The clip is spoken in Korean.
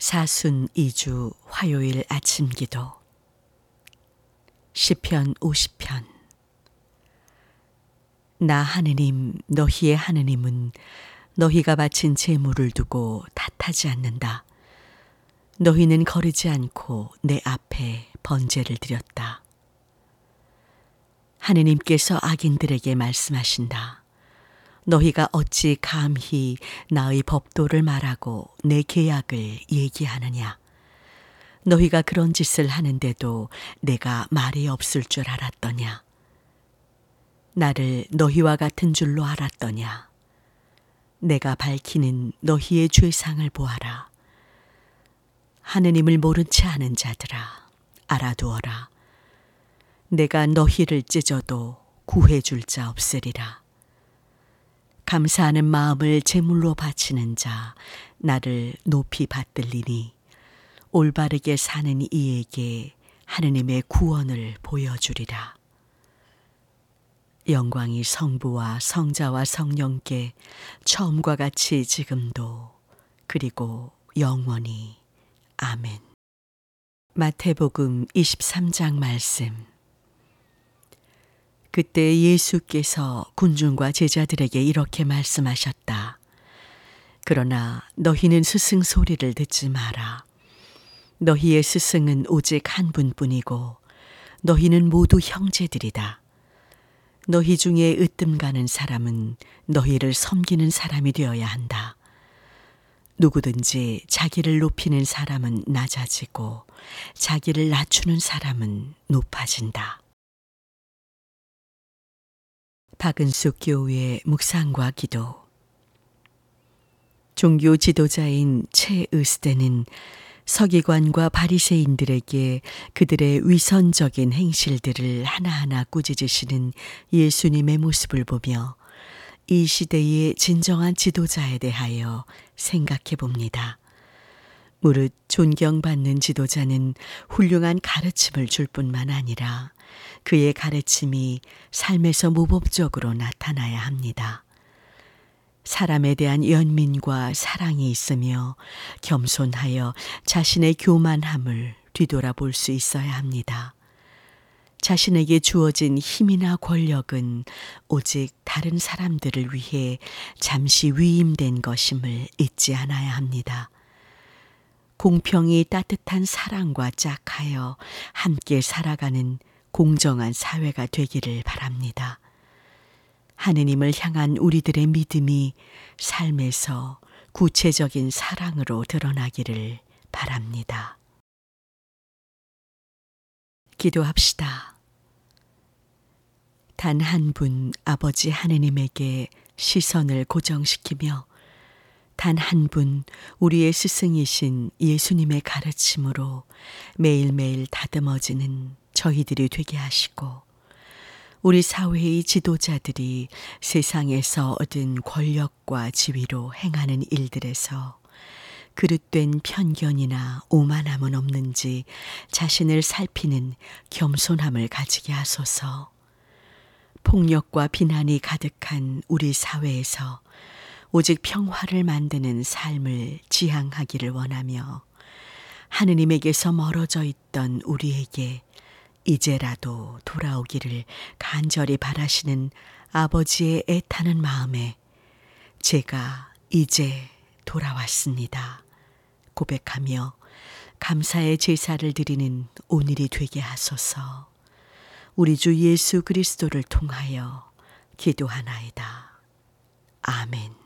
사순 2주 화요일 아침 기도 시편 50편 나 하느님 너희의 하느님은 너희가 바친 제물을 두고 탓하지 않는다. 너희는 거르지 않고 내 앞에 번제를 드렸다. 하느님께서 악인들에게 말씀하신다. 너희가 어찌 감히 나의 법도를 말하고 내 계약을 얘기하느냐? 너희가 그런 짓을 하는데도 내가 말이 없을 줄 알았더냐? 나를 너희와 같은 줄로 알았더냐? 내가 밝히는 너희의 죄상을 보아라. 하느님을 모른 채 하는 자들아, 알아두어라. 내가 너희를 찢어도 구해줄 자 없으리라. 감사하는 마음을 제물로 바치는 자 나를 높이 받들리니 올바르게 사는 이에게 하느님의 구원을 보여주리라. 영광이 성부와 성자와 성령께 처음과 같이 지금도 그리고 영원히 아멘. 마태복음 23장 말씀 그때 예수께서 군중과 제자들에게 이렇게 말씀하셨다. 그러나 너희는 스승 소리를 듣지 마라. 너희의 스승은 오직 한 분뿐이고 너희는 모두 형제들이다. 너희 중에 으뜸 가는 사람은 너희를 섬기는 사람이 되어야 한다. 누구든지 자기를 높이는 사람은 낮아지고 자기를 낮추는 사람은 높아진다. 박은숙 교우의 묵상과 기도 종교 지도자인 최의스대는 서기관과 바리새인들에게 그들의 위선적인 행실들을 하나하나 꾸짖으시는 예수님의 모습을 보며 이 시대의 진정한 지도자에 대하여 생각해 봅니다. 무릇 존경받는 지도자는 훌륭한 가르침을 줄 뿐만 아니라 그의 가르침이 삶에서 모범적으로 나타나야 합니다. 사람에 대한 연민과 사랑이 있으며 겸손하여 자신의 교만함을 뒤돌아볼 수 있어야 합니다. 자신에게 주어진 힘이나 권력은 오직 다른 사람들을 위해 잠시 위임된 것임을 잊지 않아야 합니다. 공평이 따뜻한 사랑과 짝하여 함께 살아가는 공정한 사회가 되기를 바랍니다. 하느님을 향한 우리들의 믿음이 삶에서 구체적인 사랑으로 드러나기를 바랍니다. 기도합시다. 단 한 분 아버지 하느님에게 시선을 고정시키며 단 한 분 우리의 스승이신 예수님의 가르침으로 매일매일 다듬어지는 저희들이 되게 하시고 우리 사회의 지도자들이 세상에서 얻은 권력과 지위로 행하는 일들에서 그릇된 편견이나 오만함은 없는지 자신을 살피는 겸손함을 가지게 하소서. 폭력과 비난이 가득한 우리 사회에서 오직 평화를 만드는 삶을 지향하기를 원하며 하느님에게서 멀어져 있던 우리에게 이제라도 돌아오기를 간절히 바라시는 아버지의 애타는 마음에 제가 이제 돌아왔습니다. 고백하며 감사의 제사를 드리는 오늘이 되게 하소서. 우리 주 예수 그리스도를 통하여 기도하나이다. 아멘.